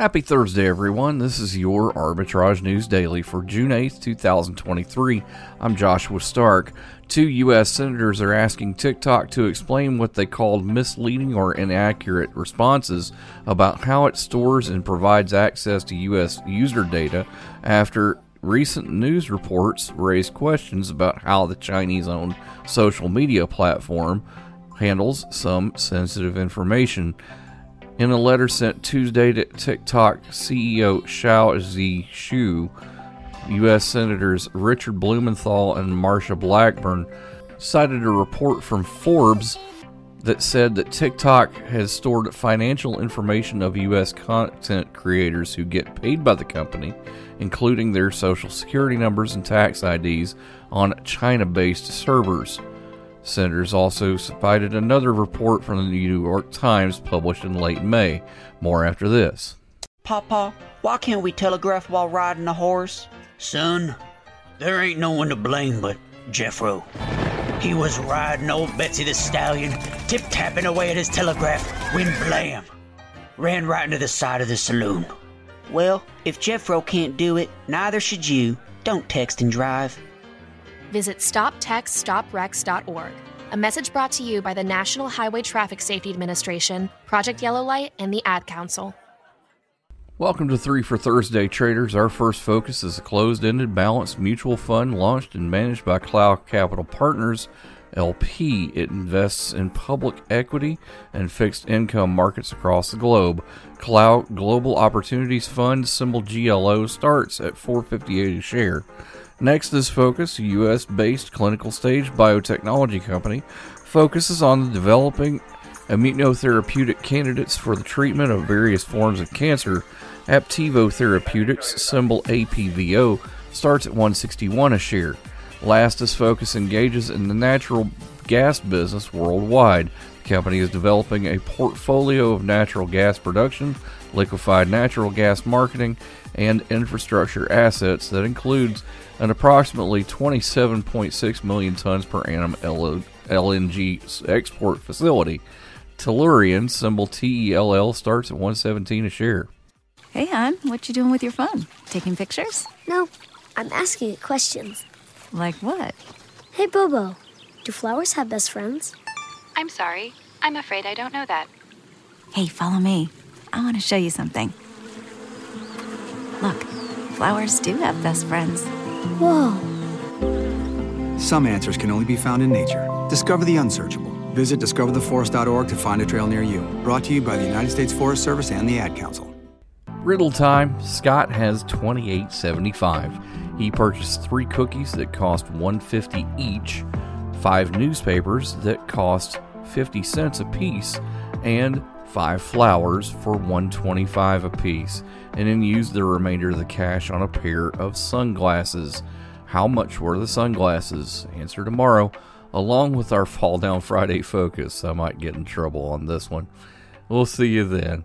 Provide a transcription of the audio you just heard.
Happy Thursday, everyone. This is your Arbitrage News Daily for June 8th, 2023. I'm Joshua Stark. Two U.S. senators are asking TikTok to explain what they called misleading or inaccurate responses about how it stores and provides access to U.S. user data after recent news reports raised questions about how the Chinese owned social media platform handles some sensitive information. In a letter sent Tuesday to TikTok CEO Shou Zi Chew, U.S. Senators Richard Blumenthal and Marsha Blackburn cited a report from Forbes that said that TikTok has stored financial information of U.S. content creators who get paid by the company, including their social security numbers and tax IDs, on China based servers. Senators also cited another report from the New York Times published in late May. More after this. Papa, why can't we telegraph while riding a horse? Son, there ain't no one to blame but Jeffro. He was riding old Betsy the Stallion, tip tapping away at his telegraph, when blam! Ran right into the side of the saloon. Well, if Jeffro can't do it, neither should you. Don't text and drive. Visit StopTextStopWrecks.org. A message brought to you by the National Highway Traffic Safety Administration, Project Yellow Light, and the Ad Council. Welcome to Three for Thursday Traders. Our first focus is a closed ended balanced mutual fund launched and managed by Clough Capital Partners LP. It invests in public equity and fixed income markets across the globe. Clough Global Opportunities Fund, symbol GLO, starts at 458 a share. Next is Focus, a US based clinical stage biotechnology company, focuses on developing immunotherapeutic candidates for the treatment of various forms of cancer. Aptevo Therapeutics, symbol APVO, starts at 161 a share. Last is Focus engages in the natural gas business worldwide. The company is developing a portfolio of natural gas production, liquefied natural gas marketing, and infrastructure assets that includes an approximately 27.6 million tons per annum LNG export facility. Tellurian, symbol TELL, starts at 117 a share. Hey, hon, what you doing with your phone? Taking pictures? No, I'm asking it questions. Like what? Hey, Bobo, do flowers have best friends? I'm sorry. I'm afraid I don't know that. Hey, follow me. I want to show you something. Look, flowers do have best friends. Whoa. Some answers can only be found in nature. Discover the unsearchable. Visit discovertheforest.org to find a trail near you. Brought to you by the United States Forest Service and the Ad Council. Riddle time. Scott has 28.75. He purchased 3 cookies that cost 150 each, 5 newspapers that cost 50 cents a piece, and 5 flowers for 125 apiece, and then used the remainder of the cash on a pair of sunglasses. How much were the sunglasses? Answer tomorrow, along with our Fall Down Friday focus. I might get in trouble on this one. We'll see you then.